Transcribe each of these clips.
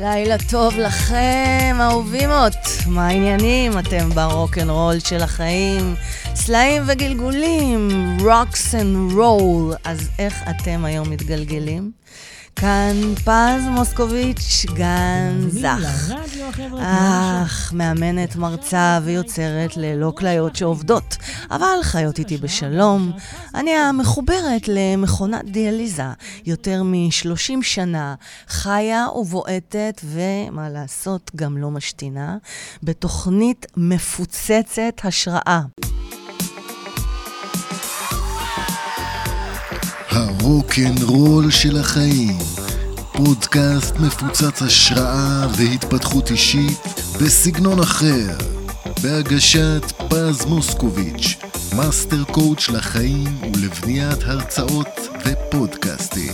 לילה טוב לכם, אהובימות. מה העניינים? אתם ברוקנרול של החיים. סלעים וגלגולים, rocks and roll. אז איך אתם היום מתגלגלים? כאן פז מוסקוביץ', גן זך. אך, מאמנת, מרצה ויוצרת ללא כליות שעובדות, אבל חיות איתי בשלום. אני המחוברת למכונת דיאליזה יותר מ-30 שנה, חיה ובועטת, ומה לעשות, גם לא משתינה, בתוכנית מפוצצת השראה. הרוקנרול של החיים, פודקאסט מפוצץ השראה והתפתחות אישית בסגנון אחר, בהגשת פז מוסקוביץ', master coach לחיים ולבניית הרצאות ופודקאסטים.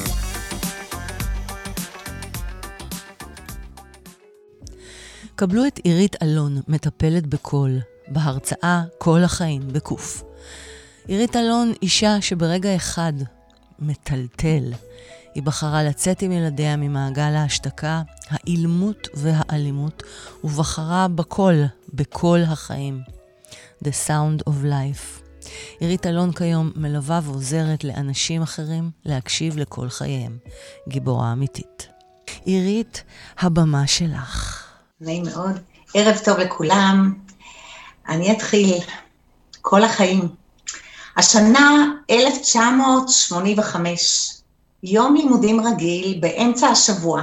קבלו את עירית אלון, מטפלת בקול, בהרצאה כל החיים, בקוף. עירית אלון, אישה שברגע אחד מטלטל. היא בחרה לצאת עם ילדיה ממעגל ההשתקה, האילמות והאלימות, ובחרה בקול, בקול החיים. The Sound of Life. עירית אלון כיום מלווה ועוזרת לאנשים אחרים להקשיב לכל חייהם. גיבורה אמיתית. עירית, הבמה שלך. נעים מאוד. ערב טוב לכולם. אני אתחיל. כל החיים. השנה 1985, יום לימודים רגיל באמצע השבוע,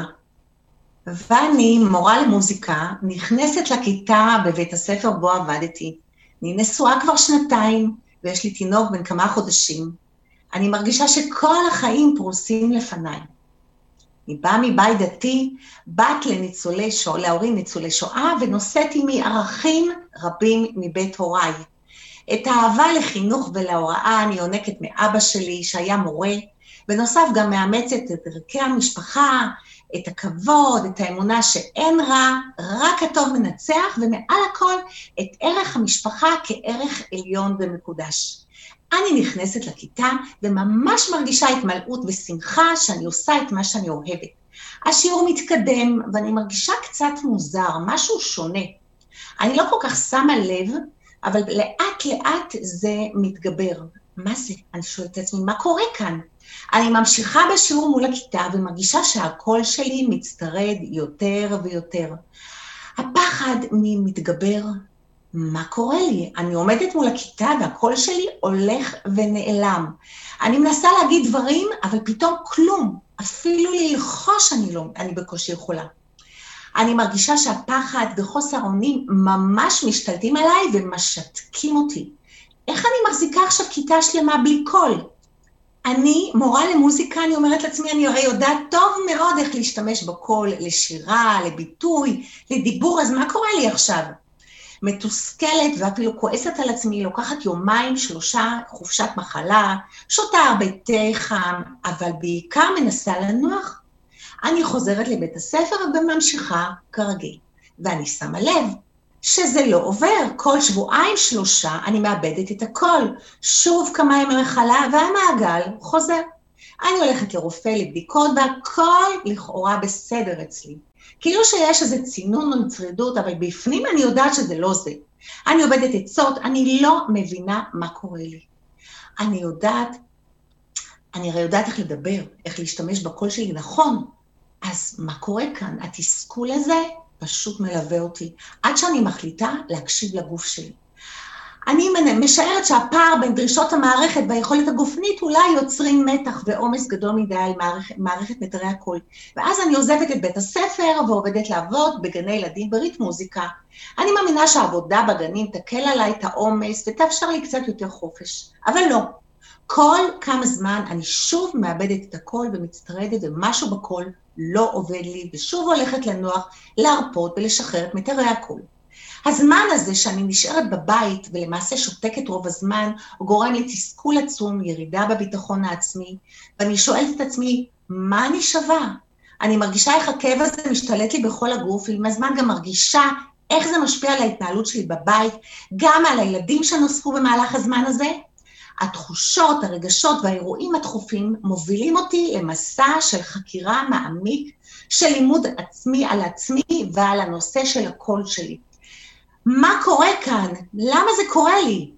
ואני, מורה למוזיקה, נכנסת לכיתה בבית הספר בו עבדתי. אני נשואה כבר שנתיים, ויש לי תינוק בן כמה חודשים. אני מרגישה שכל החיים פרוסים לפניי. אני באה מבית דתי, בת לניצולי שואה, להורים ניצולי שואה, ונושאת עימי ערכים רבים מבית הוריי. את האהבה לחינוך ולהוראה אני יונקת מאבא שלי, שהיה מורה, בנוסף גם מאמצת את ערכי המשפחה, את הכבוד, את האמונה שאין רע, רק הטוב מנצח, ומעל הכל את ערך המשפחה כערך עליון ומקודש. אני נכנסת לכיתה וממש מרגישה התמלאות ושמחה שאני עושה את מה שאני אוהבת. השיעור מתקדם ואני מרגישה קצת מוזר, משהו שונה. אני לא כל כך שמה לב אבל לאט לאט זה מתגבר. מה זה? אני שואלת את עצמי, מה קורה כאן? אני ממשיכה בשיעור מול הכיתה ומרגישה שהקול שלי מצטרד יותר ויותר. הפחד מתגבר, מה קורה לי? אני עומדת מול הכיתה והקול שלי הולך ונעלם. אני מנסה להגיד דברים, אבל פתאום כלום. אפילו ללחוש אני, לא, אני בקושי יכולה. אני מרגישה שהפחד וחוסר האונים ממש משתלטים עליי ומשתקים אותי. איך אני מחזיקה עכשיו כיתה שלמה בלי קול? אני, מורה למוזיקה, אני אומרת לעצמי, אני הרי יודעת טוב מאוד איך להשתמש בקול לשירה, לביטוי, לדיבור, אז מה קורה לי עכשיו? מתוסכלת ואפילו כועסת על עצמי, לוקחת יומיים, שלושה חופשת מחלה, שותה הרבה תה חם, אבל בעיקר מנסה לנוח. אני חוזרת לבית הספר וממשיכה כרגיל. ואני שמה לב שזה לא עובר. כל שבועיים שלושה אני מאבדת את הכל. שוב כמה ימי מחלה והמעגל חוזר. אני הולכת לרופא לבדיקות והכל לכאורה בסדר אצלי. כאילו שיש איזה צינון או צרידות, אבל בפנים אני יודעת שזה לא זה. אני עובדת עצות, אני לא מבינה מה קורה לי. אני יודעת, אני הרי יודעת איך לדבר, איך להשתמש בקול שלי נכון, אז מה קורה כאן? התסכול הזה פשוט מלווה אותי, עד שאני מחליטה להקשיב לגוף שלי. אני משערת שהפער בין דרישות המערכת והיכולת הגופנית אולי יוצרים מתח ועומס גדול מדי על מערכת, מערכת מיתרי הקול. ואז אני עוזבת את בית הספר ועובדת לעבוד בגני ילדים ברית מוזיקה. אני מאמינה שהעבודה בגנים תקל עליי את העומס ותאפשר לי קצת יותר חופש. אבל לא. כל כמה זמן אני שוב מאבדת את הקול ומצטרדת ומשהו בקול לא עובד לי, ושוב הולכת לנוח, להרפות ולשחרר את מיתרי הקול. הזמן הזה שאני נשארת בבית ולמעשה שותקת רוב הזמן, הוא גורם לי תסכול עצום, ירידה בביטחון העצמי, ואני שואלת את עצמי, מה אני שווה? אני מרגישה איך הכאב הזה משתלט לי בכל הגוף, ועם הזמן גם מרגישה איך זה משפיע על ההתנהלות שלי בבית, גם על הילדים שנוספו במהלך הזמן הזה. התחושות, הרגשות והאירועים הדחופים מובילים אותי למסע של חקירה מעמיק של לימוד עצמי על עצמי ועל הנושא של הקול שלי. מה קורה כאן? למה זה קורה לי?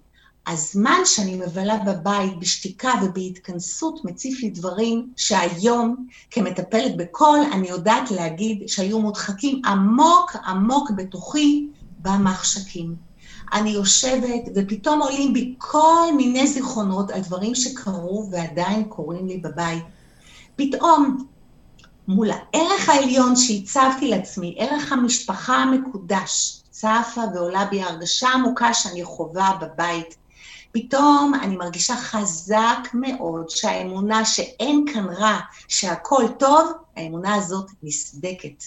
הזמן שאני מבלה בבית בשתיקה ובהתכנסות מציף לי דברים שהיום, כמטפלת בקול, אני יודעת להגיד שהיו מודחקים עמוק עמוק בתוכי במחשכים. אני יושבת ופתאום עולים בי כל מיני זיכרונות על דברים שקרו ועדיין קורים לי בבית. פתאום, מול הערך העליון שהצבתי לעצמי, ערך המשפחה המקודש, צפה ועולה בי הרגשה עמוקה שאני חווה בבית. פתאום אני מרגישה חזק מאוד שהאמונה שאין כאן רע, שהכל טוב, האמונה הזאת נסדקת.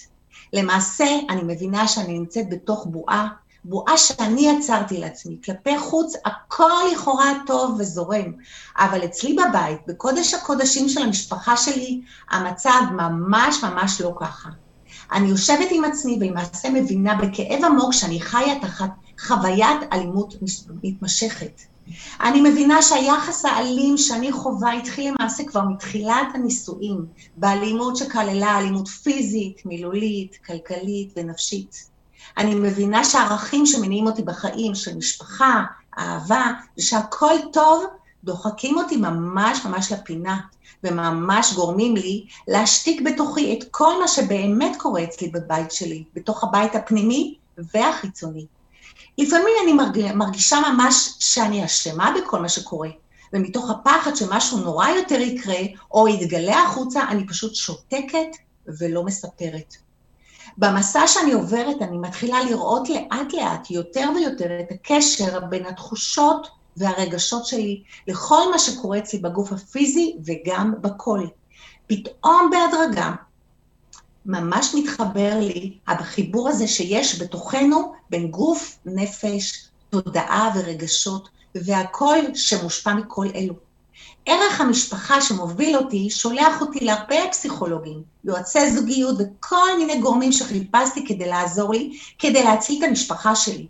למעשה, אני מבינה שאני נמצאת בתוך בועה, בועה שאני יצרתי לעצמי. כלפי חוץ, הכל לכאורה טוב וזורם, אבל אצלי בבית, בקודש הקודשים של המשפחה שלי, המצב ממש ממש לא ככה. אני יושבת עם עצמי ולמעשה מבינה בכאב עמוק שאני חיה תחת חוויית אלימות מתמשכת. אני מבינה שהיחס האלים שאני חווה התחיל למעשה כבר מתחילת הנישואים, באלימות שכללה אלימות פיזית, מילולית, כלכלית ונפשית. אני מבינה שהערכים שמניעים אותי בחיים, של משפחה, אהבה, ושהכול טוב, דוחקים אותי ממש ממש לפינה, וממש גורמים לי להשתיק בתוכי את כל מה שבאמת קורה אצלי בבית שלי, בתוך הבית הפנימי והחיצוני. לפעמים אני מרג... מרגישה ממש שאני אשמה בכל מה שקורה, ומתוך הפחד שמשהו נורא יותר יקרה, או יתגלה החוצה, אני פשוט שותקת ולא מספרת. במסע שאני עוברת, אני מתחילה לראות לאט-לאט יותר ויותר את הקשר בין התחושות והרגשות שלי לכל מה שקורה אצלי בגוף הפיזי וגם בקול. פתאום בהדרגה ממש מתחבר לי החיבור הזה שיש בתוכנו בין גוף, נפש, תודעה ורגשות, והכל שמושפע מכל אלו. ערך המשפחה שמוביל אותי שולח אותי להרבה פסיכולוגים, יועצי זוגיות וכל מיני גורמים שחיפשתי כדי לעזור לי, כדי להציל את המשפחה שלי.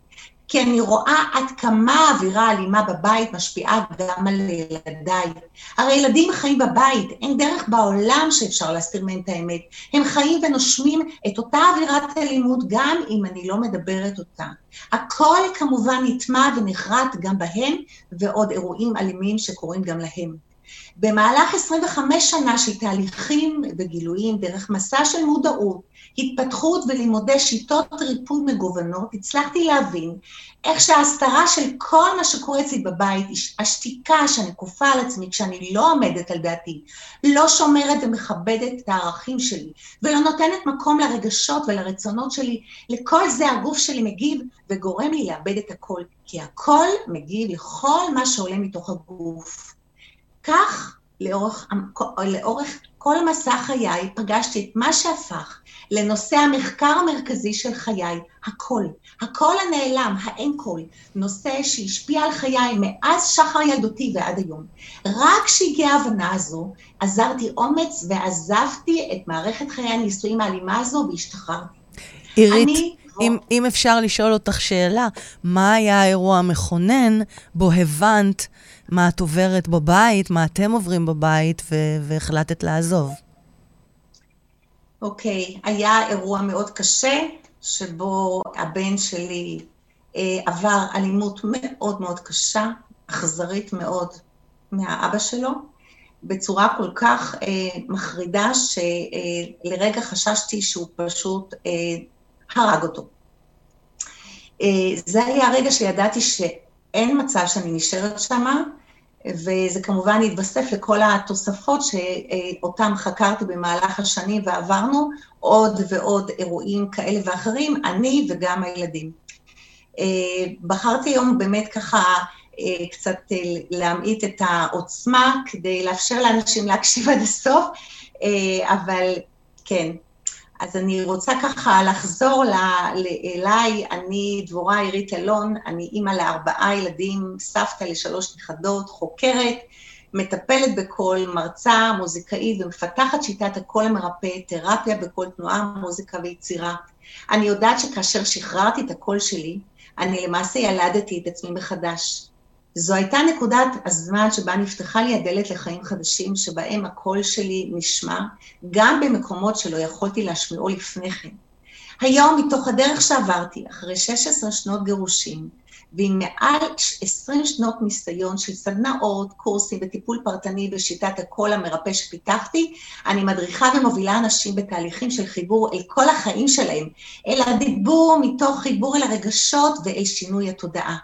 כי אני רואה עד כמה האווירה האלימה בבית משפיעה גם על ילדיי. הרי ילדים חיים בבית, אין דרך בעולם שאפשר להסתיר מהם את האמת. הם חיים ונושמים את אותה אווירת אלימות גם אם אני לא מדברת אותה. הכל כמובן נטמע ונחרט גם בהם ועוד אירועים אלימים שקורים גם להם. במהלך 25 שנה של תהליכים וגילויים דרך מסע של מודעות, התפתחות ולימודי שיטות ריפוי מגוונות, הצלחתי להבין איך שההסתרה של כל מה שקורה אצלי בבית, השתיקה שאני כופה על עצמי כשאני לא עומדת על דעתי, לא שומרת ומכבדת את הערכים שלי, ולא נותנת מקום לרגשות ולרצונות שלי, לכל זה הגוף שלי מגיב וגורם לי לאבד את הכל, כי הכל מגיב לכל מה שעולה מתוך הגוף. כך, לאורך, לאורך כל מסע חיי, פגשתי את מה שהפך לנושא המחקר המרכזי של חיי, הקול. הקול הנעלם, האין קול, נושא שהשפיע על חיי מאז שחר ילדותי ועד היום. רק כשהגיעה ההבנה הזו, עזרתי אומץ ועזבתי את מערכת חיי הנישואים האלימה הזו והשתחררתי. עירית, אני... אם, אם אפשר לשאול אותך שאלה, מה היה האירוע המכונן בו הבנת מה את עוברת בבית, מה אתם עוברים בבית, והחלטת לעזוב? אוקיי, okay, היה אירוע מאוד קשה, שבו הבן שלי אה, עבר אלימות מאוד מאוד קשה, אכזרית מאוד מהאבא שלו, בצורה כל כך אה, מחרידה, שלרגע אה, חששתי שהוא פשוט אה, הרג אותו. אה, זה היה הרגע שידעתי שאין מצב שאני נשארת שמה, וזה כמובן התווסף לכל התוספות שאותם חקרתי במהלך השנים ועברנו עוד ועוד אירועים כאלה ואחרים, אני וגם הילדים. אה, בחרתי היום באמת ככה אה, קצת להמעיט את העוצמה כדי לאפשר לאנשים להקשיב עד הסוף, אבל כן, אז אני רוצה ככה לחזור אליי, אני דבורה עירית אלון, אני אימא לארבעה ילדים, סבתא לשלוש נכדות, חוקרת, מטפלת בקול, מרצה, מוזיקאית ומפתחת שיטת הקול המרפא, תרפיה בקול תנועה, מוזיקה ויצירה. אני יודעת שכאשר שחררתי את הקול שלי, אני למעשה ילדתי את עצמי מחדש. זו הייתה נקודת הזמן שבה נפתחה לי הדלת לחיים חדשים, שבהם הקול שלי נשמע, גם במקומות שלא יכולתי להשמיעו לפני כן. היום, מתוך הדרך שעברתי, אחרי 16 שנות גירושים, ועם מעל 20 שנות ניסיון של סדנאות, קורסים וטיפול פרטני בשיטת הקול המרפא שפיתחתי, אני מדריכה ומובילה אנשים בתהליכים של חיבור אל כל החיים שלהם, אל הדיבור מתוך חיבור אל הרגשות ואל שינוי התודעה.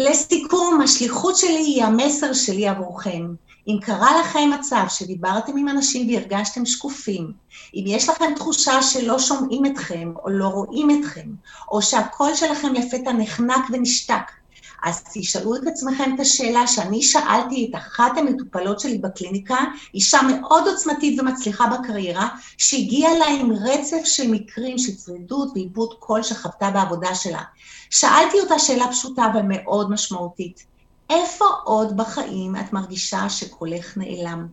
לסיכום, השליחות שלי היא המסר שלי עבורכם. אם קרה לכם מצב שדיברתם עם אנשים והרגשתם שקופים, אם יש לכם תחושה שלא שומעים אתכם או לא רואים אתכם, או שהקול שלכם לפתע נחנק ונשתק, אז תשאלו את עצמכם את השאלה שאני שאלתי את אחת המטופלות שלי בקליניקה, אישה מאוד עוצמתית ומצליחה בקריירה, שהגיעה לה עם רצף של מקרים של צרידות ואיבוד קול שחוותה בעבודה שלה. שאלתי אותה שאלה פשוטה ומאוד משמעותית, איפה עוד בחיים את מרגישה שקולך נעלם?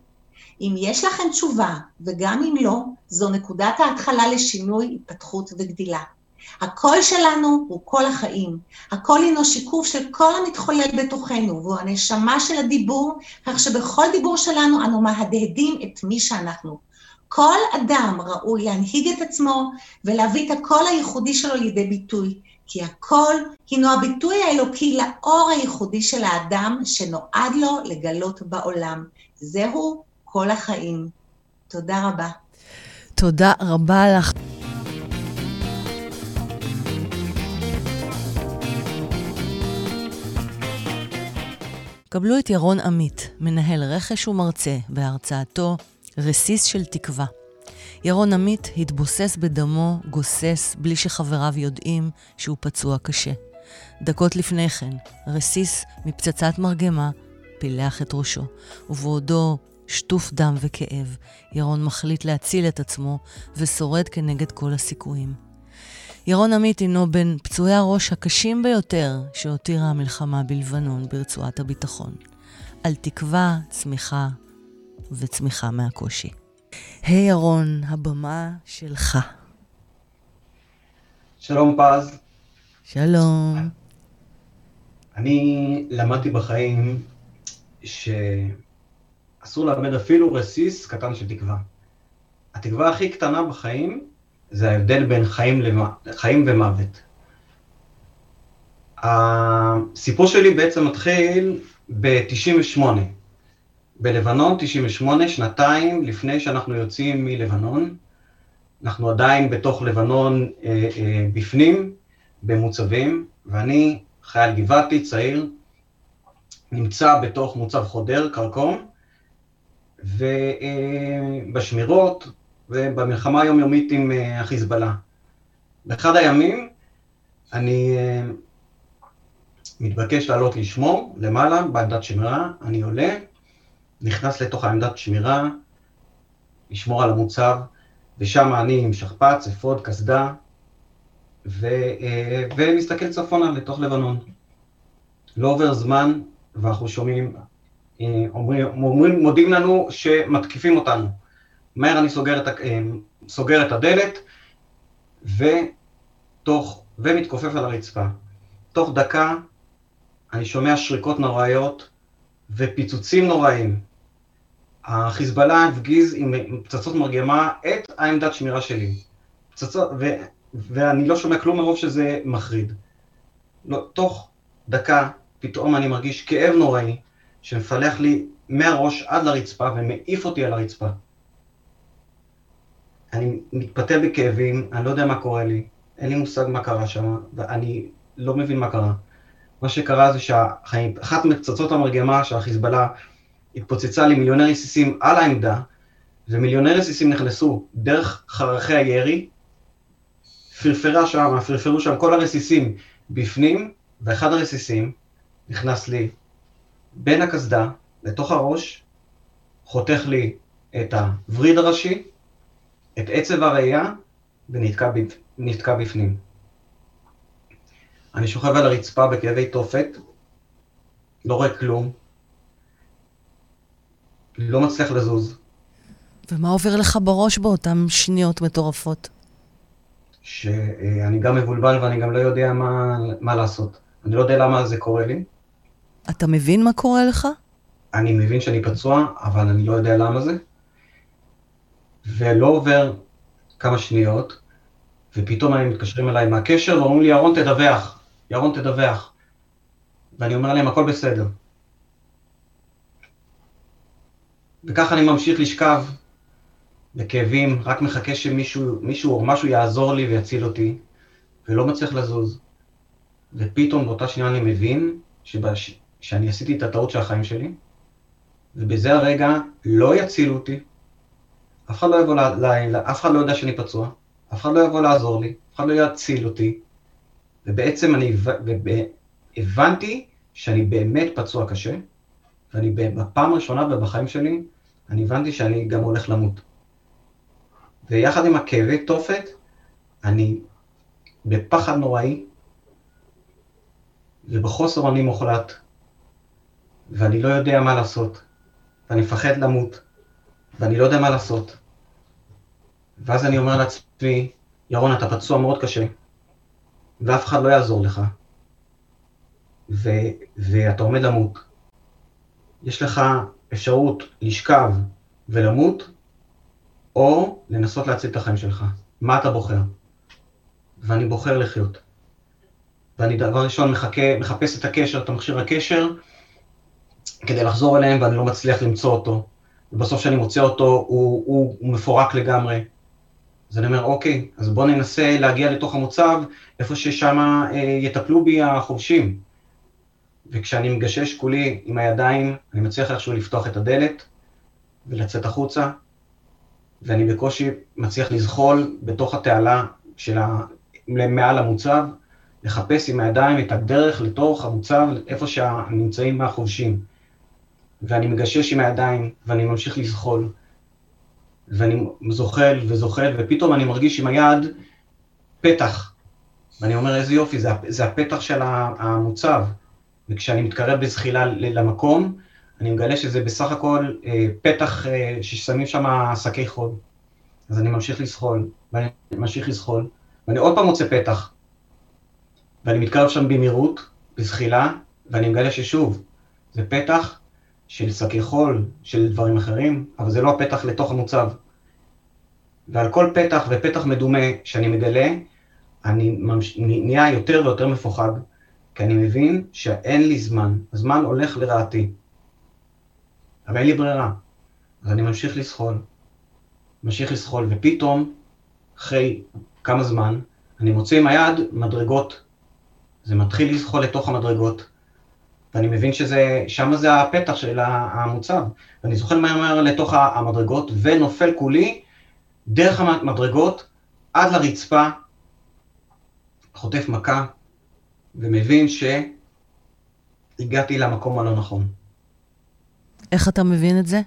אם יש לכם תשובה, וגם אם לא, זו נקודת ההתחלה לשינוי, התפתחות וגדילה. הקול שלנו הוא קול החיים. הקול הינו שיקוף של כל המתחולל בתוכנו, והוא הנשמה של הדיבור, כך שבכל דיבור שלנו אנו מהדהדים את מי שאנחנו. כל אדם ראוי להנהיג את עצמו ולהביא את הקול הייחודי שלו לידי ביטוי, כי הקול הינו הביטוי האלוקי לאור הייחודי של האדם שנועד לו לגלות בעולם. זהו קול החיים. תודה רבה. תודה רבה לך. קבלו את ירון עמית, מנהל רכש ומרצה, בהרצאתו רסיס של תקווה. ירון עמית התבוסס בדמו, גוסס, בלי שחבריו יודעים שהוא פצוע קשה. דקות לפני כן, רסיס מפצצת מרגמה פילח את ראשו, ובעודו שטוף דם וכאב, ירון מחליט להציל את עצמו ושורד כנגד כל הסיכויים. ירון עמית הינו בין פצועי הראש הקשים ביותר שהותירה המלחמה בלבנון ברצועת הביטחון. על תקווה, צמיחה וצמיחה מהקושי. היי hey, ירון, הבמה שלך. שלום פז. שלום. אני למדתי בחיים שאסור ללמד אפילו רסיס קטן של תקווה. התקווה הכי קטנה בחיים זה ההבדל בין חיים, למ... חיים ומוות. הסיפור שלי בעצם מתחיל ב-98. בלבנון, 98, שנתיים לפני שאנחנו יוצאים מלבנון. אנחנו עדיין בתוך לבנון אה, אה, בפנים, במוצבים, ואני חייל גבעתי, צעיר, נמצא בתוך מוצב חודר, כרכום, ובשמירות אה, ובמלחמה היומיומית עם אה, החיזבאללה. באחד הימים אני אה, מתבקש לעלות לשמור למעלה בעמדת שמירה, אני עולה, נכנס לתוך העמדת שמירה, לשמור על המוצב, ושם אני עם שכפ"ץ, אפוד, קסדה, ו, אה, ומסתכל צפונה לתוך לבנון. לא עובר זמן, ואנחנו שומעים, אומרים, אומרים, מודיעים לנו שמתקיפים אותנו. מהר אני סוגר את, אה, סוגר את הדלת, ותוך, ומתכופף על הרצפה. תוך דקה אני שומע שריקות נוראיות ופיצוצים נוראים. החיזבאללה הפגיז עם פצצות מרגמה את העמדת שמירה שלי. פצצות, ו, ואני לא שומע כלום מרוב שזה מחריד. לא, תוך דקה פתאום אני מרגיש כאב נוראי שמפלח לי מהראש עד לרצפה ומעיף אותי על הרצפה. אני מתפתה בכאבים, אני לא יודע מה קורה לי, אין לי מושג מה קרה שם, ואני לא מבין מה קרה. מה שקרה זה שאחת מפצצות המרגמה של החיזבאללה התפוצצה לי מיליוני רסיסים על העמדה, ומיליוני רסיסים נכנסו דרך חרכי הירי, פרפרה שם, פרפרו שם כל הרסיסים בפנים, ואחד הרסיסים נכנס לי בין הקסדה לתוך הראש, חותך לי את הווריד הראשי, את עצב הראייה ונתקע בפנים. אני שוכב על הרצפה בכאבי תופת, לא רואה כלום, לא מצליח לזוז. ומה עובר לך בראש באותן שניות מטורפות? שאני גם מבולבל ואני גם לא יודע מה, מה לעשות. אני לא יודע למה זה קורה לי. אתה מבין מה קורה לך? אני מבין שאני פצוע, אבל אני לא יודע למה זה. ולא עובר כמה שניות, ופתאום הם מתקשרים אליי מהקשר ואומרים לי, ירון תדווח, ירון תדווח. ואני אומר להם, הכל בסדר. וככה אני ממשיך לשכב בכאבים, רק מחכה שמישהו מישהו או משהו יעזור לי ויציל אותי, ולא מצליח לזוז. ופתאום באותה שנייה אני מבין שבש... שאני עשיתי את הטעות של החיים שלי, ובזה הרגע לא יצילו אותי, אף אחד לא יבוא, ל... ל... אף אחד לא יודע שאני פצוע, אף אחד לא יבוא לעזור לי, אף אחד לא יציל אותי, ובעצם אני הבנתי שאני באמת פצוע קשה, ואני בפעם הראשונה בחיים שלי, אני הבנתי שאני גם הולך למות. ויחד עם הכאבי תופת, אני בפחד נוראי ובחוסר אונים מוחלט, ואני לא יודע מה לעשות, ואני מפחד למות, ואני לא יודע מה לעשות. ואז אני אומר לעצמי, ירון, אתה פצוע מאוד קשה, ואף אחד לא יעזור לך, ו- ואתה עומד למות. יש לך אפשרות לשכב ולמות, או לנסות להציל את החיים שלך. מה אתה בוחר? ואני בוחר לחיות. ואני דבר ראשון מחכה, מחפש את הקשר, את המכשיר הקשר, כדי לחזור אליהם, ואני לא מצליח למצוא אותו. ובסוף כשאני מוצא אותו, הוא, הוא, הוא מפורק לגמרי. אז אני אומר, אוקיי, אז בואו ננסה להגיע לתוך המוצב, איפה ששם אה, יטפלו בי החובשים. וכשאני מגשש כולי עם הידיים, אני מצליח איכשהו לפתוח את הדלת ולצאת החוצה, ואני בקושי מצליח לזחול בתוך התעלה של ה... מעל המוצב, לחפש עם הידיים את הדרך לתוך המוצב, איפה שנמצאים מהחובשים. ואני מגשש עם הידיים, ואני ממשיך לזחול, ואני זוחל וזוחל, ופתאום אני מרגיש עם היד פתח. ואני אומר, איזה יופי, זה, זה הפתח של המוצב. וכשאני מתקרב בזחילה למקום, אני מגלה שזה בסך הכל אה, פתח אה, ששמים שם שקי חול. אז אני ממשיך לזחול, ואני ממשיך לזחול, ואני עוד פעם מוצא פתח. ואני מתקרב שם במהירות, בזחילה, ואני מגלה ששוב, זה פתח של שקי חול, של דברים אחרים, אבל זה לא הפתח לתוך המוצב. ועל כל פתח ופתח מדומה שאני מגלה, אני ממש... נהיה יותר ויותר מפוחד, כי אני מבין שאין לי זמן, הזמן הולך לרעתי. אבל אין לי ברירה. אז אני ממשיך לסחול, ממשיך לסחול, ופתאום, אחרי כמה זמן, אני מוצא עם היד מדרגות. זה מתחיל לסחול לתוך המדרגות, ואני מבין שזה, שם זה הפתח של המוצב. ואני זוחל מהר מהר לתוך המדרגות, ונופל כולי דרך המדרגות עד לרצפה, חוטף מכה, ומבין שהגעתי למקום הלא נכון. איך אתה מבין את זה?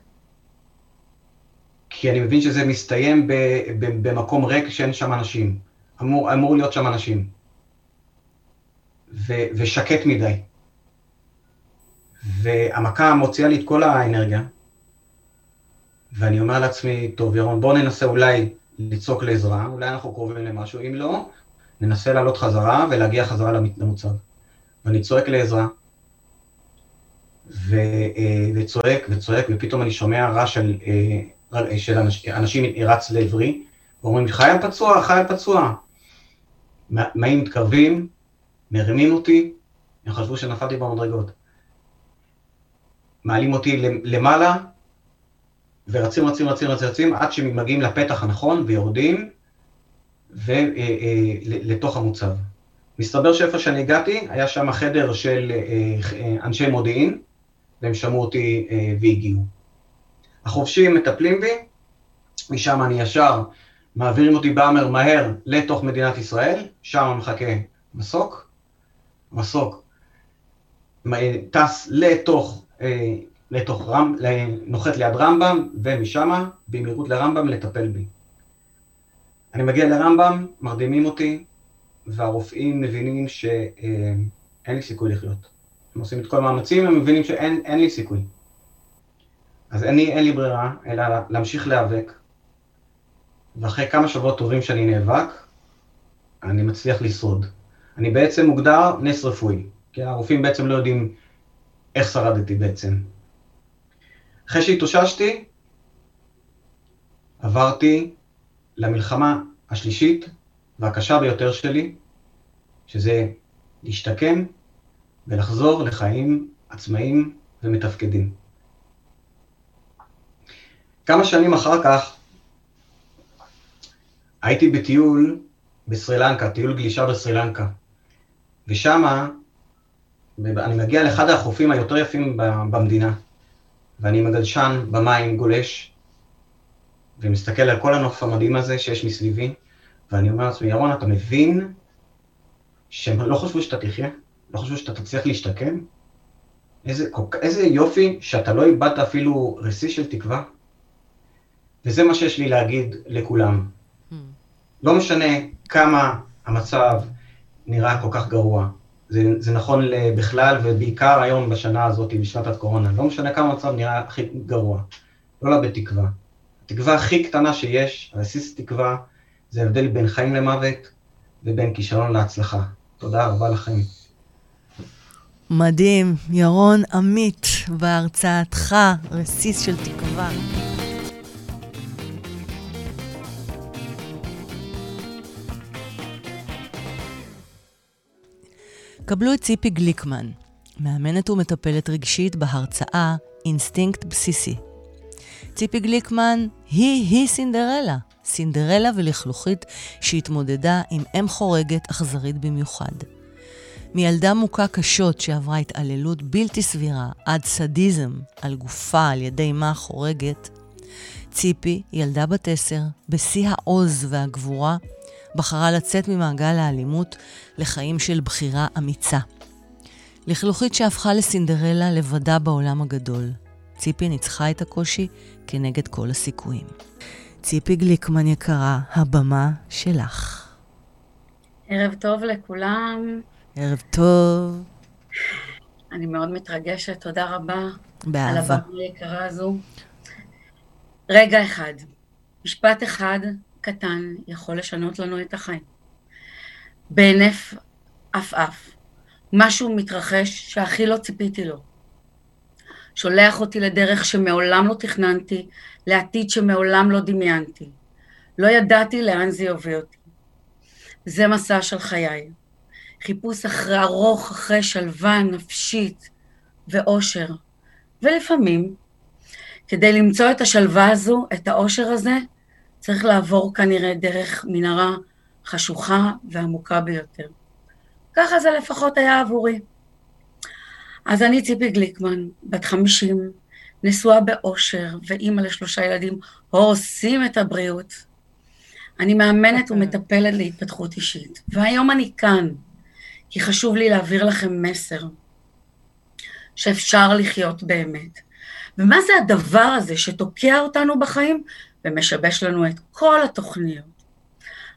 כי אני מבין שזה מסתיים ב, ב, במקום ריק שאין שם אנשים. אמור, אמור להיות שם אנשים. ו, ושקט מדי. והמכה מוציאה לי את כל האנרגיה, ואני אומר לעצמי, טוב, ירון, בוא ננסה אולי לצעוק לעזרה, אולי אנחנו קרובים למשהו, אם לא, ננסה לעלות חזרה ולהגיע חזרה למוצב. ואני צועק לעזרה, ו, אה, וצועק וצועק, ופתאום אני שומע רעש של, אה, של אנשים, אנשים רץ לעברי, ואומרים לי, חייל פצוע, חייל פצוע. מים מתקרבים, מרימים אותי, הם חשבו שנפלתי במדרגות. מעלים אותי למעלה, ורצים, רצים, רצים, רצים, רצים, עד שמגיעים לפתח הנכון ויורדים ולתוך אה, המוצב. מסתבר שאיפה שאני הגעתי, היה שם חדר של אנשי מודיעין, והם שמעו אותי אה, והגיעו. החובשים מטפלים בי, משם אני ישר, מעבירים אותי באמר מהר לתוך מדינת ישראל, שם מחכה מסוק, מסוק טס לתוך, אה, לתוך רמב, נוחת ליד רמב"ם, ומשם במהירות לרמב"ם לטפל בי. אני מגיע לרמב"ם, מרדימים אותי, והרופאים מבינים שאין לי סיכוי לחיות. הם עושים את כל המאמצים, הם מבינים שאין לי סיכוי. אז לי, אין לי ברירה, אלא להמשיך להיאבק, ואחרי כמה שבועות טובים שאני נאבק, אני מצליח לשרוד. אני בעצם מוגדר נס רפואי, כי הרופאים בעצם לא יודעים איך שרדתי בעצם. אחרי שהתאוששתי, עברתי למלחמה השלישית והקשה ביותר שלי, שזה להשתקם ולחזור לחיים עצמאיים ומתפקדים. כמה שנים אחר כך הייתי בטיול בסרי לנקה, טיול גלישה בסרי לנקה, ושמה אני מגיע לאחד החופים היותר יפים במדינה, ואני מגלשן במים, גולש, ומסתכל על כל הנוף המדהים הזה שיש מסביבי, ואני אומר לעצמי, ירון, אתה מבין שהם לא חשבו שאתה תחיה? לא חשבו שאתה תצליח להשתקם? איזה, איזה יופי שאתה לא איבדת אפילו רסיס של תקווה. וזה מה שיש לי להגיד לכולם. Hmm. לא משנה כמה המצב נראה כל כך גרוע. זה, זה נכון בכלל, ובעיקר היום בשנה הזאת, בשנת הקורונה. לא משנה כמה המצב נראה הכי גרוע. לא לאבד תקווה. התקווה הכי קטנה שיש, הרסיס תקווה, זה הבדל בין חיים למוות ובין כישלון להצלחה. תודה רבה לכם. מדהים. ירון עמית, בהרצאתך, רסיס של תקווה. קבלו את ציפי גליקמן, מאמנת ומטפלת רגשית בהרצאה אינסטינקט בסיסי. ציפי גליקמן היא-היא סינדרלה, סינדרלה ולכלוכית שהתמודדה עם אם חורגת אכזרית במיוחד. מילדה מוכה קשות שעברה התעללות בלתי סבירה עד סדיזם על גופה על ידי אמה החורגת, ציפי, ילדה בת עשר, בשיא העוז והגבורה, בחרה לצאת ממעגל האלימות לחיים של בחירה אמיצה. לכלוכית שהפכה לסינדרלה לבדה בעולם הגדול. ציפי ניצחה את הקושי כנגד כל הסיכויים. ציפי גליקמן יקרה, הבמה שלך. ערב טוב לכולם. ערב טוב. אני מאוד מתרגשת, תודה רבה. באהבה. על הבמה היקרה הזו. רגע אחד, משפט אחד קטן יכול לשנות לנו את החיים. בהינף עפעף, משהו מתרחש שהכי לא ציפיתי לו. שולח אותי לדרך שמעולם לא תכננתי, לעתיד שמעולם לא דמיינתי. לא ידעתי לאן זה יוביל אותי. זה מסע של חיי. חיפוש אחרי ארוך, אחרי שלווה נפשית ואושר. ולפעמים, כדי למצוא את השלווה הזו, את האושר הזה, צריך לעבור כנראה דרך מנהרה חשוכה ועמוקה ביותר. ככה זה לפחות היה עבורי. אז אני ציפי גליקמן, בת חמישים, נשואה באושר ואימא לשלושה ילדים, הורסים את הבריאות. אני מאמנת אוקיי. ומטפלת להתפתחות אישית, והיום אני כאן, כי חשוב לי להעביר לכם מסר שאפשר לחיות באמת. ומה זה הדבר הזה שתוקע אותנו בחיים ומשבש לנו את כל התוכניות?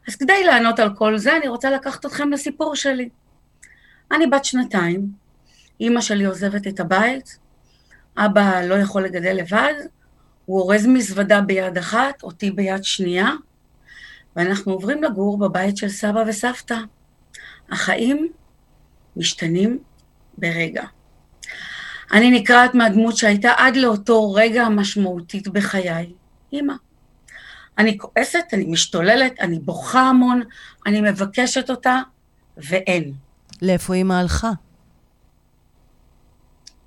אז כדי לענות על כל זה, אני רוצה לקחת אתכם לסיפור שלי. אני בת שנתיים, אימא שלי עוזבת את הבית, אבא לא יכול לגדל לבד, הוא אורז מזוודה ביד אחת, אותי ביד שנייה, ואנחנו עוברים לגור בבית של סבא וסבתא. החיים משתנים ברגע. אני נקרעת מהדמות שהייתה עד לאותו רגע המשמעותית בחיי, אימא. אני כועסת, אני משתוללת, אני בוכה המון, אני מבקשת אותה, ואין. לאיפה אימא הלכה?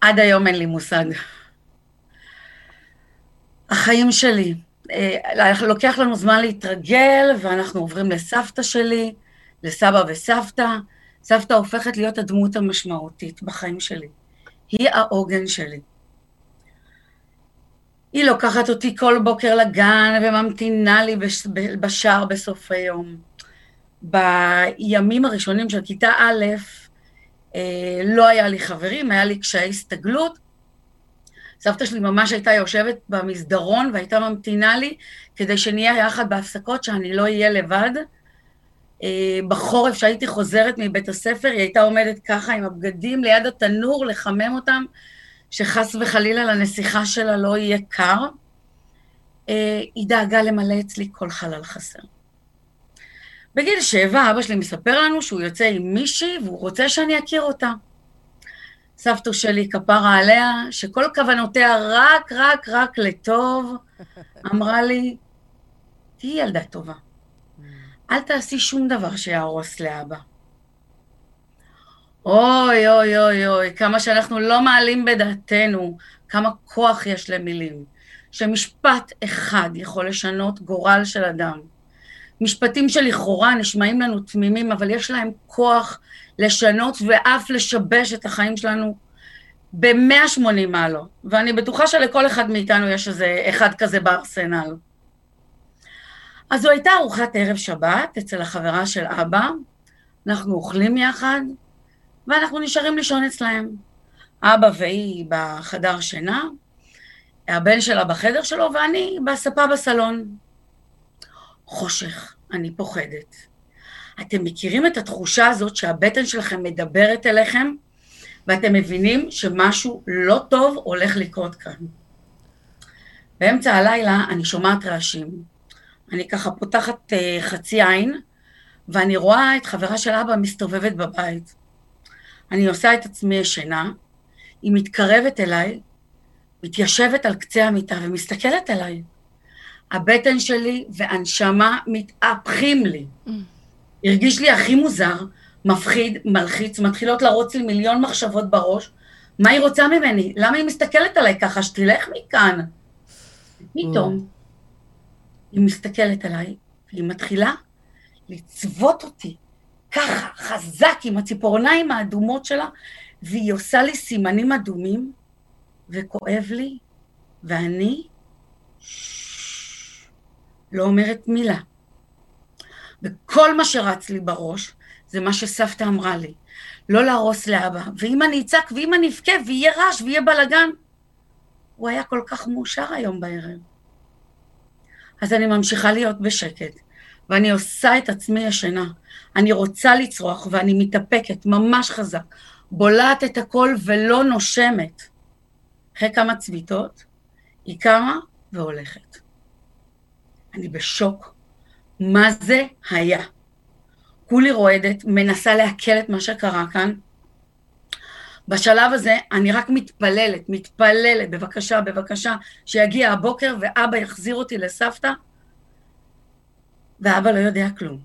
עד היום אין לי מושג. החיים שלי, אה, לוקח לנו זמן להתרגל, ואנחנו עוברים לסבתא שלי, לסבא וסבתא. סבתא הופכת להיות הדמות המשמעותית בחיים שלי. היא העוגן שלי. היא לוקחת אותי כל בוקר לגן וממתינה לי בשער בסוף היום. בימים הראשונים של כיתה א', אה, לא היה לי חברים, היה לי קשיי הסתגלות. סבתא שלי ממש הייתה יושבת במסדרון והייתה ממתינה לי כדי שנהיה יחד בהפסקות, שאני לא אהיה לבד. אה, בחורף שהייתי חוזרת מבית הספר, היא הייתה עומדת ככה עם הבגדים ליד התנור, לחמם אותם, שחס וחלילה לנסיכה שלה לא יהיה קר. אה, היא דאגה למלא אצלי כל חלל חסר. בגיל שבע אבא שלי מספר לנו שהוא יוצא עם מישהי והוא רוצה שאני אכיר אותה. סבתא שלי, כפרה עליה, שכל כוונותיה רק, רק, רק לטוב, אמרה לי, תהיי ילדה טובה. אל תעשי שום דבר שיהרוס לאבא. אוי, אוי, אוי, אוי, כמה שאנחנו לא מעלים בדעתנו כמה כוח יש למילים. שמשפט אחד יכול לשנות גורל של אדם. משפטים שלכאורה נשמעים לנו תמימים, אבל יש להם כוח לשנות ואף לשבש את החיים שלנו ב-180 מעלות. ואני בטוחה שלכל אחד מאיתנו יש איזה אחד כזה בארסנל. אז זו הייתה ארוחת ערב שבת אצל החברה של אבא, אנחנו אוכלים יחד, ואנחנו נשארים לישון אצלהם. אבא והיא בחדר שינה, הבן שלה בחדר שלו, ואני בספה בסלון. חושך, אני פוחדת. אתם מכירים את התחושה הזאת שהבטן שלכם מדברת אליכם, ואתם מבינים שמשהו לא טוב הולך לקרות כאן. באמצע הלילה אני שומעת רעשים. אני ככה פותחת uh, חצי עין, ואני רואה את חברה של אבא מסתובבת בבית. אני עושה את עצמי ישנה, היא מתקרבת אליי, מתיישבת על קצה המיטה ומסתכלת עליי. הבטן שלי והנשמה מתהפכים לי. Mm. הרגיש לי הכי מוזר, מפחיד, מלחיץ, מתחילות לרוץ לי מיליון מחשבות בראש. מה היא רוצה ממני? למה היא מסתכלת עליי ככה? שתלך מכאן. פתאום היא מסתכלת עליי, והיא מתחילה לצוות אותי ככה, חזק, עם הציפורניים האדומות שלה, והיא עושה לי סימנים אדומים, וכואב לי, ואני לא אומרת מילה. וכל מה שרץ לי בראש זה מה שסבתא אמרה לי, לא להרוס לאבא. ואם אני אצעק ואם אני אבכה ויהיה רעש ויהיה בלאגן, הוא היה כל כך מאושר היום בערב. אז אני ממשיכה להיות בשקט, ואני עושה את עצמי ישנה. אני רוצה לצרוח ואני מתאפקת ממש חזק, בולעת את הכל ולא נושמת. אחרי כמה צביטות, היא קמה והולכת. אני בשוק. מה זה היה? כולי רועדת, מנסה לעכל את מה שקרה כאן. בשלב הזה אני רק מתפללת, מתפללת, בבקשה, בבקשה, שיגיע הבוקר ואבא יחזיר אותי לסבתא, ואבא לא יודע כלום,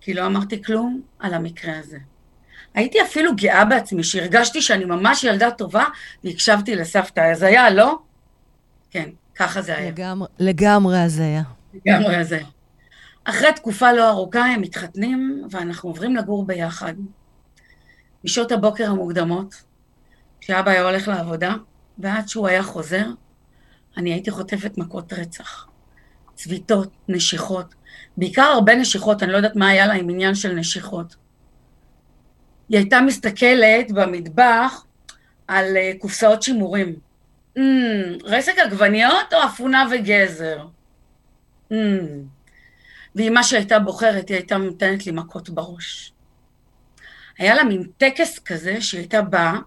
כי לא אמרתי כלום על המקרה הזה. הייתי אפילו גאה בעצמי, שהרגשתי שאני ממש ילדה טובה, והקשבתי לסבתא. הזיה, לא? כן, ככה זה היה. לגמרי, לגמרי הזיה. לגמרי הזיה. אחרי תקופה לא ארוכה הם מתחתנים, ואנחנו עוברים לגור ביחד. בשעות הבוקר המוקדמות, כשאבא היה הולך לעבודה, ועד שהוא היה חוזר, אני הייתי חוטפת מכות רצח. צביטות, נשיכות, בעיקר הרבה נשיכות, אני לא יודעת מה היה לה עם עניין של נשיכות. היא הייתה מסתכלת במטבח על uh, קופסאות שימורים. Mm, רסק עגבניות או אפונה וגזר? Mm. ועם מה שהייתה בוחרת, היא הייתה נותנת לי מכות בראש. היה לה מין טקס כזה שהיא הייתה באה,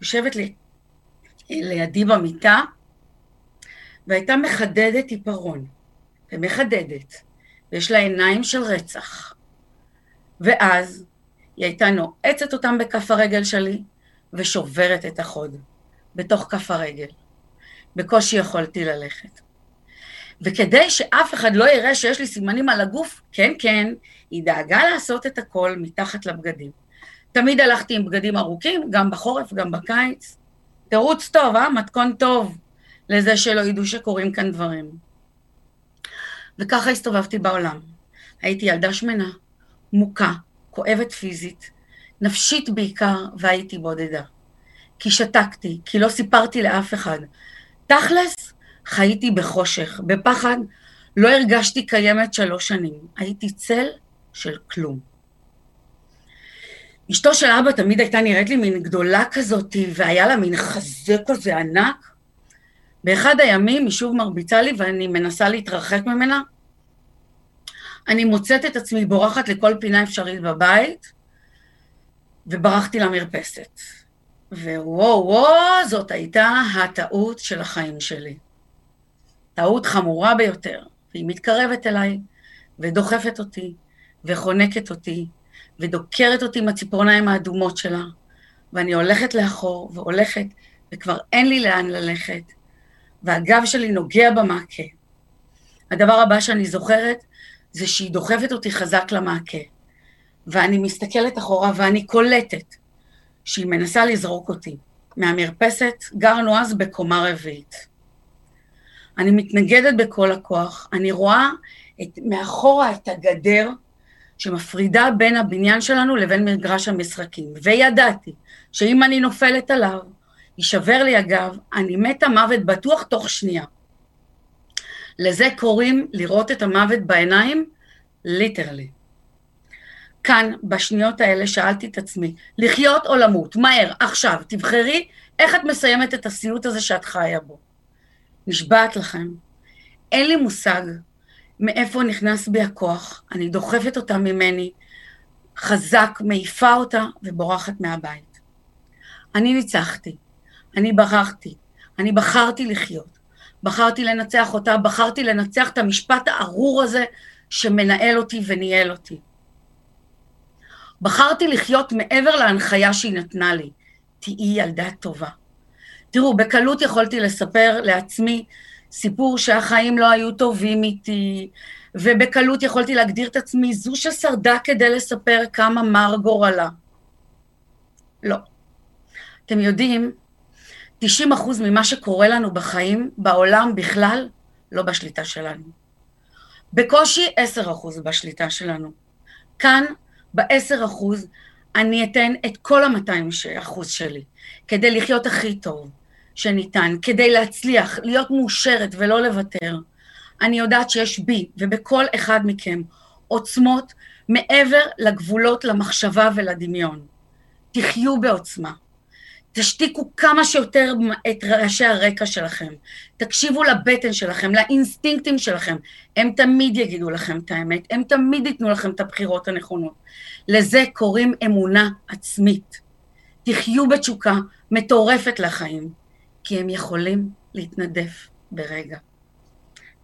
יושבת לי, לידי במיטה, והייתה מחדדת עיפרון, ומחדדת, ויש לה עיניים של רצח. ואז היא הייתה נועצת אותם בכף הרגל שלי ושוברת את החוד, בתוך כף הרגל. בקושי יכולתי ללכת. וכדי שאף אחד לא יראה שיש לי סימנים על הגוף, כן, כן, היא דאגה לעשות את הכל מתחת לבגדים. תמיד הלכתי עם בגדים ארוכים, גם בחורף, גם בקיץ. תירוץ טוב, אה? מתכון טוב לזה שלא ידעו שקורים כאן דברים. וככה הסתובבתי בעולם. הייתי ילדה שמנה, מוכה, כואבת פיזית, נפשית בעיקר, והייתי בודדה. כי שתקתי, כי לא סיפרתי לאף אחד. תכלס, חייתי בחושך, בפחד, לא הרגשתי קיימת שלוש שנים. הייתי צל של כלום. אשתו של אבא תמיד הייתה נראית לי מין גדולה כזאת, והיה לה מין חזה כזה ענק. באחד הימים היא שוב מרביצה לי ואני מנסה להתרחק ממנה, אני מוצאת את עצמי בורחת לכל פינה אפשרית בבית, וברחתי למרפסת. ווואו, וואו, זאת הייתה הטעות של החיים שלי. טעות חמורה ביותר. והיא מתקרבת אליי, ודוחפת אותי, וחונקת אותי, ודוקרת אותי עם הציפורניים האדומות שלה, ואני הולכת לאחור והולכת, וכבר אין לי לאן ללכת, והגב שלי נוגע במעקה. הדבר הבא שאני זוכרת זה שהיא דוחפת אותי חזק למעקה, ואני מסתכלת אחורה ואני קולטת שהיא מנסה לזרוק אותי מהמרפסת, גרנו אז בקומה רביעית. אני מתנגדת בכל הכוח, אני רואה את, מאחורה את הגדר שמפרידה בין הבניין שלנו לבין מגרש המשחקים, וידעתי שאם אני נופלת עליו, יישבר לי הגב, אני מתה מוות בטוח תוך שנייה. לזה קוראים לראות את המוות בעיניים, ליטרלי. כאן, בשניות האלה, שאלתי את עצמי, לחיות או למות? מהר, עכשיו, תבחרי איך את מסיימת את הסיוט הזה שאת חיה בו. נשבעת לכם, אין לי מושג מאיפה נכנס בי הכוח, אני דוחפת אותה ממני, חזק, מעיפה אותה ובורחת מהבית. אני ניצחתי, אני ברחתי, אני בחרתי לחיות, בחרתי לנצח אותה, בחרתי לנצח את המשפט הארור הזה שמנהל אותי וניהל אותי. בחרתי לחיות מעבר להנחיה שהיא נתנה לי, תהיי ילדה טובה. תראו, בקלות יכולתי לספר לעצמי סיפור שהחיים לא היו טובים איתי, ובקלות יכולתי להגדיר את עצמי זו ששרדה כדי לספר כמה מר גורלה. לא. אתם יודעים, 90% ממה שקורה לנו בחיים, בעולם בכלל, לא בשליטה שלנו. בקושי 10% בשליטה שלנו. כאן, ב-10% אני אתן את כל ה-200% שלי כדי לחיות הכי טוב, שניתן, כדי להצליח, להיות מאושרת ולא לוותר. אני יודעת שיש בי ובכל אחד מכם עוצמות מעבר לגבולות למחשבה ולדמיון. תחיו בעוצמה. תשתיקו כמה שיותר את רעשי הרקע שלכם. תקשיבו לבטן שלכם, לאינסטינקטים שלכם. הם תמיד יגידו לכם את האמת, הם תמיד ייתנו לכם את הבחירות הנכונות. לזה קוראים אמונה עצמית. תחיו בתשוקה מטורפת לחיים. כי הם יכולים להתנדף ברגע.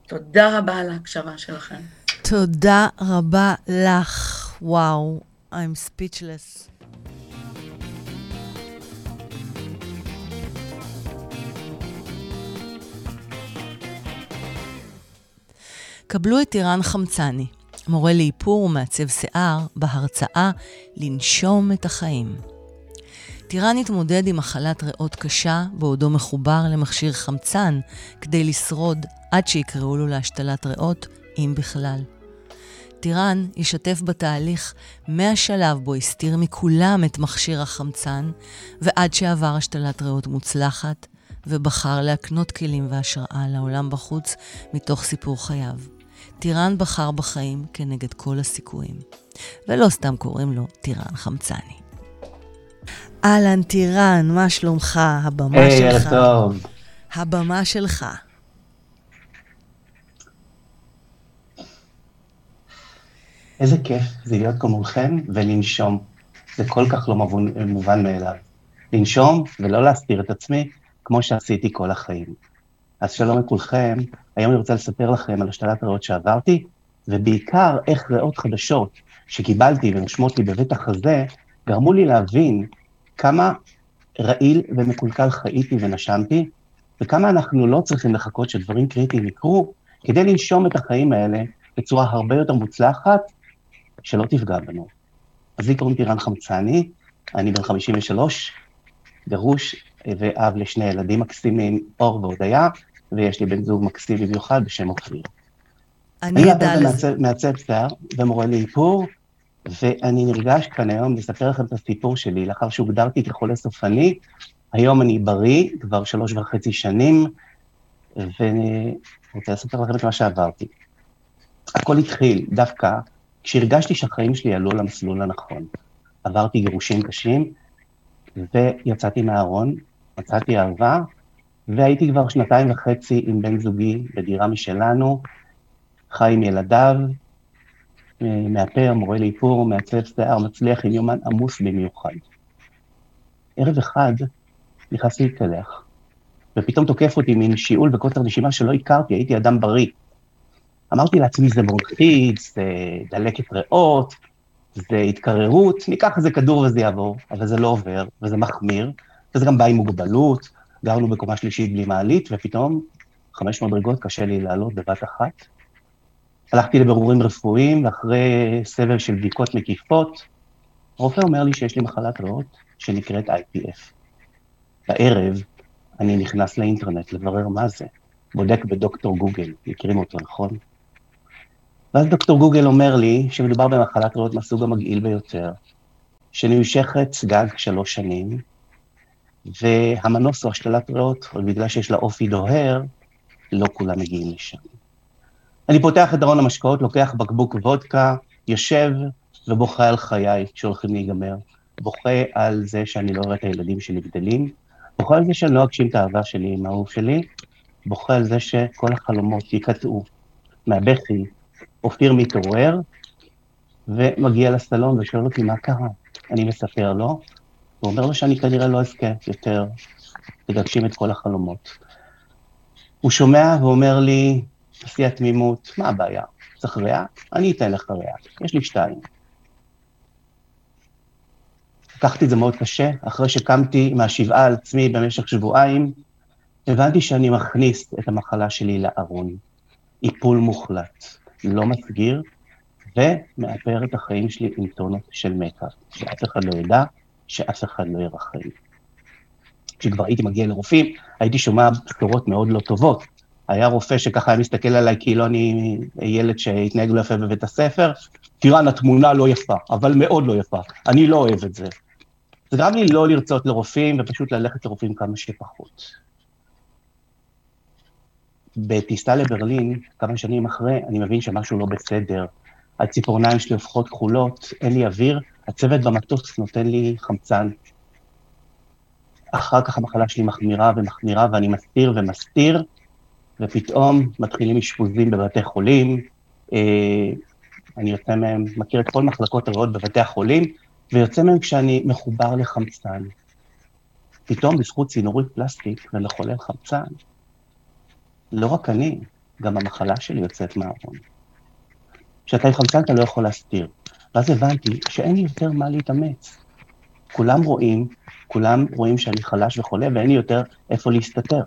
תודה רבה על ההקשבה שלכם. תודה רבה לך. וואו, I'm speechless. קבלו את טירן חמצני, מורה לאיפור ומעצב שיער, בהרצאה לנשום את החיים. טירן התמודד עם מחלת ריאות קשה, בעודו מחובר למכשיר חמצן, כדי לשרוד עד שיקראו לו להשתלת ריאות, אם בכלל. טירן ישתף בתהליך מהשלב בו הסתיר מכולם את מכשיר החמצן, ועד שעבר השתלת ריאות מוצלחת, ובחר להקנות כלים והשראה לעולם בחוץ מתוך סיפור חייו. טירן בחר בחיים כנגד כל הסיכויים, ולא סתם קוראים לו טירן חמצני. אהלן, טירן, מה שלומך? הבמה hey, שלך. היי, טוב. הבמה שלך. איזה כיף זה להיות כאן מולכם ולנשום. זה כל כך לא מובן, מובן מאליו. לנשום ולא להסתיר את עצמי, כמו שעשיתי כל החיים. אז שלום לכולכם, היום אני רוצה לספר לכם על השתלת ריאות שעברתי, ובעיקר איך ריאות חדשות שקיבלתי ונושמות לי בבית החזה, גרמו לי להבין כמה רעיל ומקולקל חייתי ונשמתי, וכמה אנחנו לא צריכים לחכות שדברים קריטיים יקרו, כדי לנשום את החיים האלה בצורה הרבה יותר מוצלחת, שלא תפגע בנו. אז לי קוראים טירן חמצני, אני בן 53, גרוש ואב לשני ילדים מקסימים, אור והודיה, ויש לי בן זוג מקסים במיוחד בשם אופיר. אני לזה. אני מעצב שיער ומורה לאיפור, ואני נרגש כאן היום לספר לכם את הסיפור שלי, לאחר שהוגדרתי כחולה סופני, היום אני בריא, כבר שלוש וחצי שנים, ואני רוצה לספר לכם את מה שעברתי. הכל התחיל דווקא כשהרגשתי שהחיים שלי עלו למסלול הנכון. עברתי גירושים קשים, ויצאתי מהארון, מצאתי אהבה, והייתי כבר שנתיים וחצי עם בן זוגי בדירה משלנו, חי עם ילדיו, מאפר, מורה לאיפור, מעצב שיער, מצליח עם יומן עמוס במיוחד. ערב אחד נכנסתי להתקלח, ופתאום תוקף אותי מין שיעול וקוצר נשימה שלא הכרתי, הייתי אדם בריא. אמרתי לעצמי, זה בronchitis, זה דלקת ריאות, זה התקררות, ניקח איזה כדור וזה יעבור, אבל זה לא עובר, וזה מחמיר, וזה גם בא עם מוגבלות, גרנו בקומה שלישית בלי מעלית, ופתאום חמש מדרגות קשה לי לעלות בבת אחת. הלכתי לבירורים רפואיים, ואחרי סבב של בדיקות מקיפות, הרופא אומר לי שיש לי מחלת ריאות שנקראת IPF. בערב אני נכנס לאינטרנט לברר מה זה, בודק בדוקטור גוגל, מכירים אותו, נכון? ואז דוקטור גוגל אומר לי שמדובר במחלת ריאות מהסוג המגעיל ביותר, שנמשכת גג שלוש שנים, והמנוס הוא השתלת ריאות, בגלל שיש לה אופי דוהר, לא כולם מגיעים לשם. אני פותח את ארון המשקאות, לוקח בקבוק וודקה, יושב ובוכה על חיי שהולכים להיגמר. בוכה על זה שאני לא רואה את הילדים שלי גדלים, בוכה על זה שאני לא אגשים את האהבה שלי עם האהוב שלי, בוכה על זה שכל החלומות יקטעו מהבכי. אופיר מתעורר ומגיע לסלון ושואל אותי מה קרה. אני מספר לו, הוא אומר לו שאני כנראה לא אזכה יותר להגשים את כל החלומות. הוא שומע ואומר לי, בשיא התמימות, מה הבעיה? צריך ריאה? אני אתן לך ריאה, יש לי שתיים. לקחתי את זה מאוד קשה, אחרי שקמתי מהשבעה על עצמי במשך שבועיים, הבנתי שאני מכניס את המחלה שלי לארון. איפול מוחלט, לא מסגיר, ומאפר את החיים שלי עם טונות של מקאפ, שאף אחד לא ידע, שאף אחד לא ירחם. כשכבר הייתי מגיע לרופאים, הייתי שומע בשורות מאוד לא טובות. היה רופא שככה היה מסתכל עליי כאילו אני ילד שהתנהג לא יפה בבית הספר, טירן, התמונה לא יפה, אבל מאוד לא יפה, אני לא אוהב את זה. זה גרם לי לא לרצות לרופאים ופשוט ללכת לרופאים כמה שפחות. בטיסה לברלין, כמה שנים אחרי, אני מבין שמשהו לא בסדר. הציפורניים שלי הופכות כחולות, אין לי אוויר, הצוות במטוס נותן לי חמצן. אחר כך המחלה שלי מחמירה ומחמירה, ואני מסתיר ומסתיר, ופתאום מתחילים אשפוזים בבתי חולים. אה, אני יוצא מהם, מכיר את כל מחלקות הריאות בבתי החולים, ויוצא מהם כשאני מחובר לחמצן. פתאום בזכות צינורית פלסטיק ומחולל חמצן, לא רק אני, גם המחלה שלי יוצאת מהארון. כשאתה עם חמצן אתה לא יכול להסתיר. ואז הבנתי שאין לי יותר מה להתאמץ. כולם רואים, כולם רואים שאני חלש וחולה, ואין לי יותר איפה להסתתר.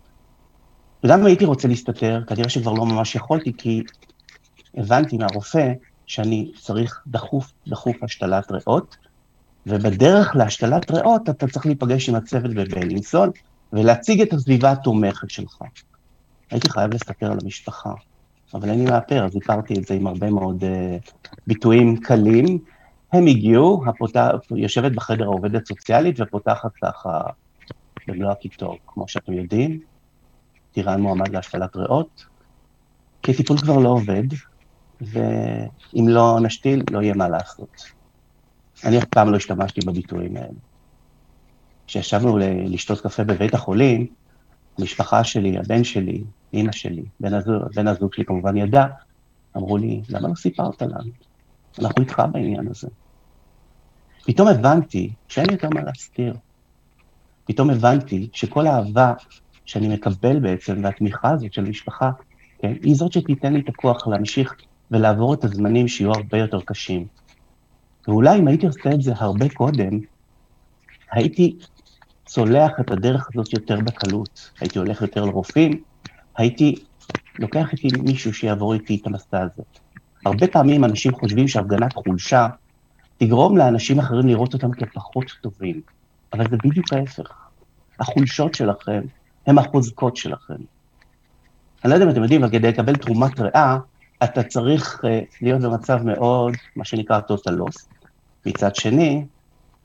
וגם אם הייתי רוצה להסתתר, כנראה שכבר לא ממש יכולתי, כי הבנתי מהרופא שאני צריך דחוף, דחוף השתלת ריאות, ובדרך להשתלת ריאות אתה צריך להיפגש עם הצוות בבלינסון ולהציג את הסביבה התומכת שלך. הייתי חייב לספר על המשפחה, אבל לי מאפר, אז הכרתי את זה עם הרבה מאוד uh, ביטויים קלים. הם הגיעו, הפות... יושבת בחדר העובדת סוציאלית ופותחת ככה במלוא הקיטור, כמו שאתם יודעים, טירן מועמד להשתלת ריאות, כי הטיפול כבר לא עובד, ואם לא נשתיל, לא יהיה מה לעשות. אני אף פעם לא השתמשתי בביטויים האלה. כשישבנו לשתות קפה בבית החולים, המשפחה שלי, הבן שלי, אימא שלי, בן הזוג, בן הזוג שלי כמובן ידע, אמרו לי, למה לא סיפרת לנו? אנחנו איתך בעניין הזה. פתאום הבנתי שאין יותר מה להסתיר. פתאום הבנתי שכל האהבה שאני מקבל בעצם, והתמיכה הזאת של המשפחה, כן, היא זאת שתיתן לי את הכוח להמשיך ולעבור את הזמנים שיהיו הרבה יותר קשים. ואולי אם הייתי עושה את זה הרבה קודם, הייתי צולח את הדרך הזאת יותר בקלות. הייתי הולך יותר לרופאים, הייתי לוקח איתי מישהו שיעבור איתי את המסע הזה. הרבה פעמים אנשים חושבים שהפגנת חולשה תגרום לאנשים אחרים לראות אותם כפחות טובים, אבל זה בדיוק ההפך. החולשות שלכם הם החוזקות שלכם. אני לא יודע אם אתם יודעים, אבל כדי לקבל תרומת ריאה, אתה צריך uh, להיות במצב מאוד, מה שנקרא total loss. מצד שני,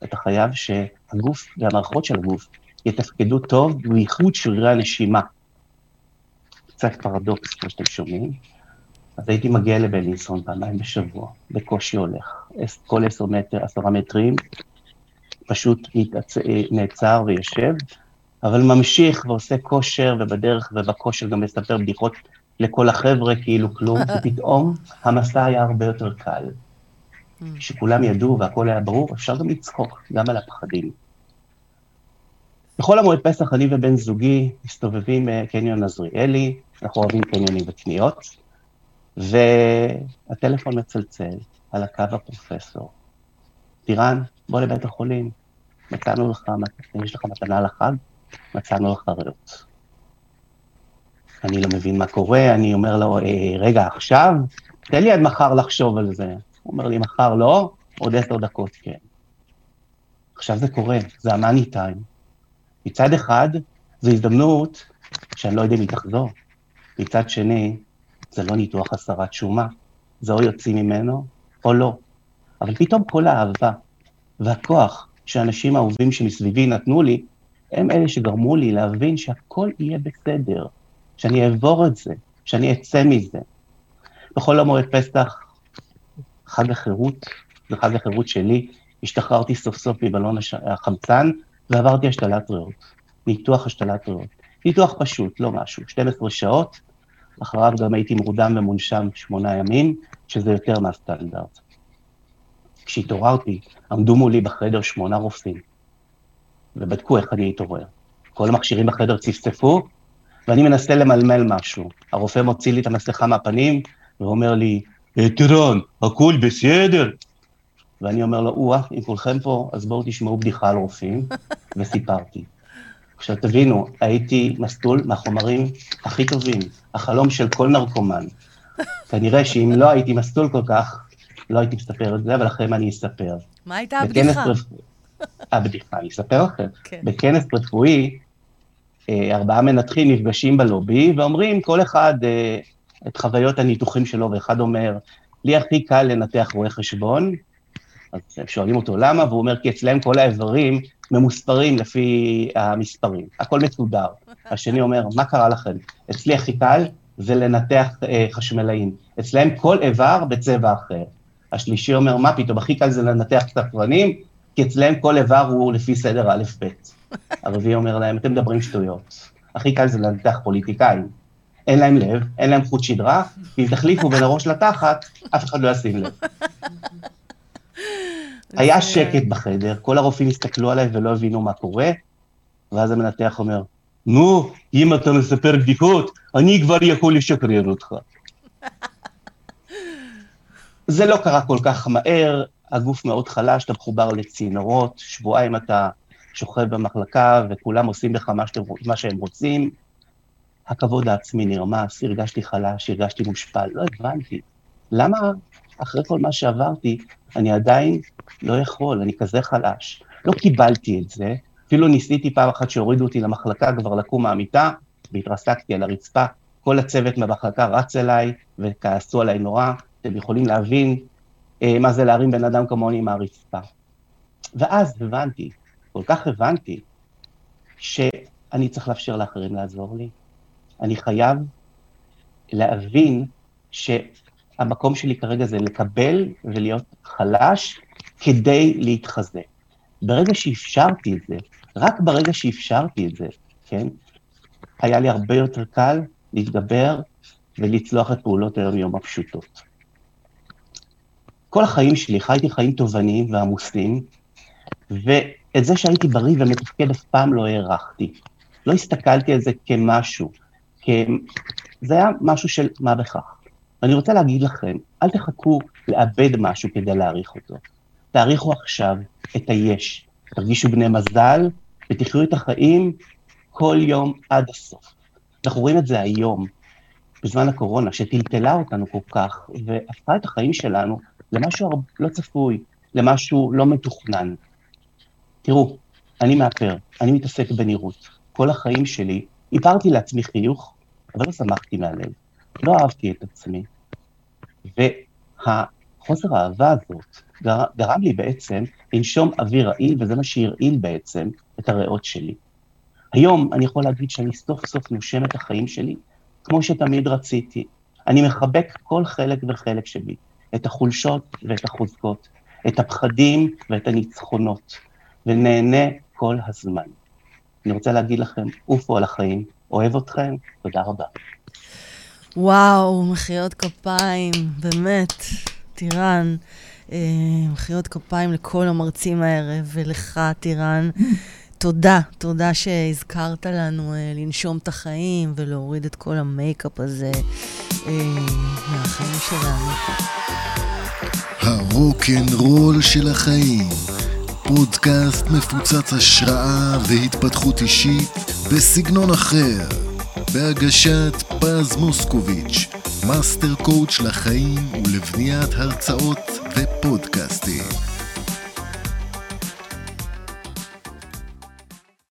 אתה חייב שהגוף והמערכות של הגוף יתפקדו טוב, בייחוד שרירי הנשימה. קצת פרדוקס, כמו שאתם שומעים. אז הייתי מגיע לבלינסון פעמיים בשבוע, בקושי הולך. כל עשר מטר, עשרה מטרים, פשוט מתעצ... נעצר ויושב, אבל ממשיך ועושה כושר, ובדרך ובכושר גם מספר בדיחות לכל החבר'ה, כאילו כלום, ופתאום המסע היה הרבה יותר קל. כשכולם ידעו והכל היה ברור, אפשר גם לצחוק, גם על הפחדים. בכל המועד פסח אני ובן זוגי מסתובבים קניון עזריאלי, אנחנו אוהבים קניונים וקניות, והטלפון מצלצל על הקו הפרופסור. טירן, בוא לבית החולים, מצאנו לך, אם יש לך מתנה לחג, מצאנו לך ריאות. אני לא מבין מה קורה, אני אומר לו, אה, רגע, עכשיו? תן לי עד מחר לחשוב על זה. הוא אומר לי, מחר לא, עוד עשר דקות כן. עכשיו זה קורה, זה המאני טיים. מצד אחד, זו הזדמנות שאני לא יודע אם היא תחזור. מצד שני, זה לא ניתוח הסרת שומה, זה או יוצאים ממנו או לא. אבל פתאום כל האהבה והכוח שאנשים אהובים שמסביבי נתנו לי, הם אלה שגרמו לי להבין שהכל יהיה בסדר, שאני אעבור את זה, שאני אצא מזה. בכל המועד פסח, חג החירות, זה חג החירות שלי, השתחררתי סוף סוף מבלון החמצן ועברתי השתלת ריאות, ניתוח השתלת ריאות. ניתוח פשוט, לא משהו, 12 שעות, אחריו גם הייתי מורדם ומונשם שמונה ימים, שזה יותר מהסטנדרט. כשהתעוררתי, עמדו מולי בחדר שמונה רופאים, ובדקו איך אני אתעורר. כל המכשירים בחדר צפצפו, ואני מנסה למלמל משהו. הרופא מוציא לי את המסכה מהפנים, ואומר לי, אה, טירון, הכול בסדר? ואני אומר לו, או אם כולכם פה, אז בואו תשמעו בדיחה על רופאים, וסיפרתי. עכשיו תבינו, הייתי מסטול מהחומרים הכי טובים, החלום של כל נרקומן. כנראה שאם לא הייתי מסטול כל כך, לא הייתי מספר את זה, אבל מה אני אספר. מה הייתה הבדיחה? הבדיחה, אני אספר לכם. כן. בכנס רפואי, אה, ארבעה מנתחים נפגשים בלובי ואומרים כל אחד אה, את חוויות הניתוחים שלו, ואחד אומר, לי הכי קל לנתח רואה חשבון, אז שואלים אותו למה, והוא אומר, כי אצלם כל האיברים ממוספרים לפי המספרים, הכל מסודר. השני אומר, מה קרה לכם? אצלי הכי קל זה לנתח אה, חשמלאים. אצלם כל איבר בצבע אחר. השלישי אומר, מה פתאום, הכי קל זה לנתח ספרנים, כי אצלם כל איבר הוא לפי סדר א'-ב'. הרביעי אומר להם, אתם מדברים שטויות. הכי קל זה לנתח פוליטיקאים. אין להם לב, אין להם חוט שדרה, אם תחליפו בין הראש לתחת, אף אחד לא ישים לב. היה שקט בחדר, כל הרופאים הסתכלו עליי ולא הבינו מה קורה, ואז המנתח אומר, נו, אם אתה מספר בדיחות, אני כבר יכול לשקרר אותך. זה לא קרה כל כך מהר, הגוף מאוד חלש, אתה מחובר לצינורות, שבועיים אתה שוכב במחלקה וכולם עושים לך מה, שאתם, מה שהם רוצים. הכבוד העצמי נרמס, הרגשתי חלש, הרגשתי מושפל, לא הבנתי. למה אחרי כל מה שעברתי, אני עדיין לא יכול, אני כזה חלש. לא קיבלתי את זה, אפילו ניסיתי פעם אחת שהורידו אותי למחלקה כבר לקום מהמיטה, והתרסקתי על הרצפה. כל הצוות מהמחלקה רץ אליי וכעסו עליי נורא, אתם יכולים להבין אה, מה זה להרים בן אדם כמוני מהרצפה. ואז הבנתי, כל כך הבנתי, שאני צריך לאפשר לאחרים לעזור לי. אני חייב להבין שהמקום שלי כרגע זה לקבל ולהיות חלש כדי להתחזק. ברגע שאפשרתי את זה, רק ברגע שאפשרתי את זה, כן, היה לי הרבה יותר קל להתגבר ולצלוח את פעולות היום-יום הפשוטות. כל החיים שלי חייתי חיים תובעניים ועמוסים, ואת זה שהייתי בריא ומתפקד אף פעם לא הערכתי. לא הסתכלתי על זה כמשהו, כ... זה היה משהו של מה בכך. ואני רוצה להגיד לכם, אל תחכו לאבד משהו כדי להעריך אותו. תעריכו עכשיו את היש, תרגישו בני מזל ותחיו את החיים כל יום עד הסוף. אנחנו רואים את זה היום, בזמן הקורונה, שטלטלה אותנו כל כך, והפכה את החיים שלנו למשהו לא צפוי, למשהו לא מתוכנן. תראו, אני מאפר, אני מתעסק בנראות. כל החיים שלי, איפרתי לעצמי חיוך, אבל לא שמחתי מהלב. לא אהבתי את עצמי. והחוסר האהבה הזאת גר, גרם לי בעצם לנשום אוויר רעיל, וזה מה שהרעיל בעצם את הריאות שלי. היום אני יכול להגיד שאני סוף סוף נושם את החיים שלי כמו שתמיד רציתי. אני מחבק כל חלק וחלק שבי, את החולשות ואת החוזקות, את הפחדים ואת הניצחונות, ונהנה כל הזמן. אני רוצה להגיד לכם, עופו על החיים, אוהב אתכם, תודה רבה. וואו, מחיאות כפיים, באמת, טירן. אה, מחיאות כפיים לכל המרצים הערב, ולך, טירן. תודה, תודה שהזכרת לנו אה, לנשום את החיים ולהוריד את כל המייקאפ הזה אה, מהחיים שלנו. הרוקנרול של החיים. פודקאסט מפוצץ השראה והתפתחות אישית בסגנון אחר. בהגשת פז מוסקוביץ', מאסטר קואוץ' לחיים ולבניית הרצאות ופודקאסטים.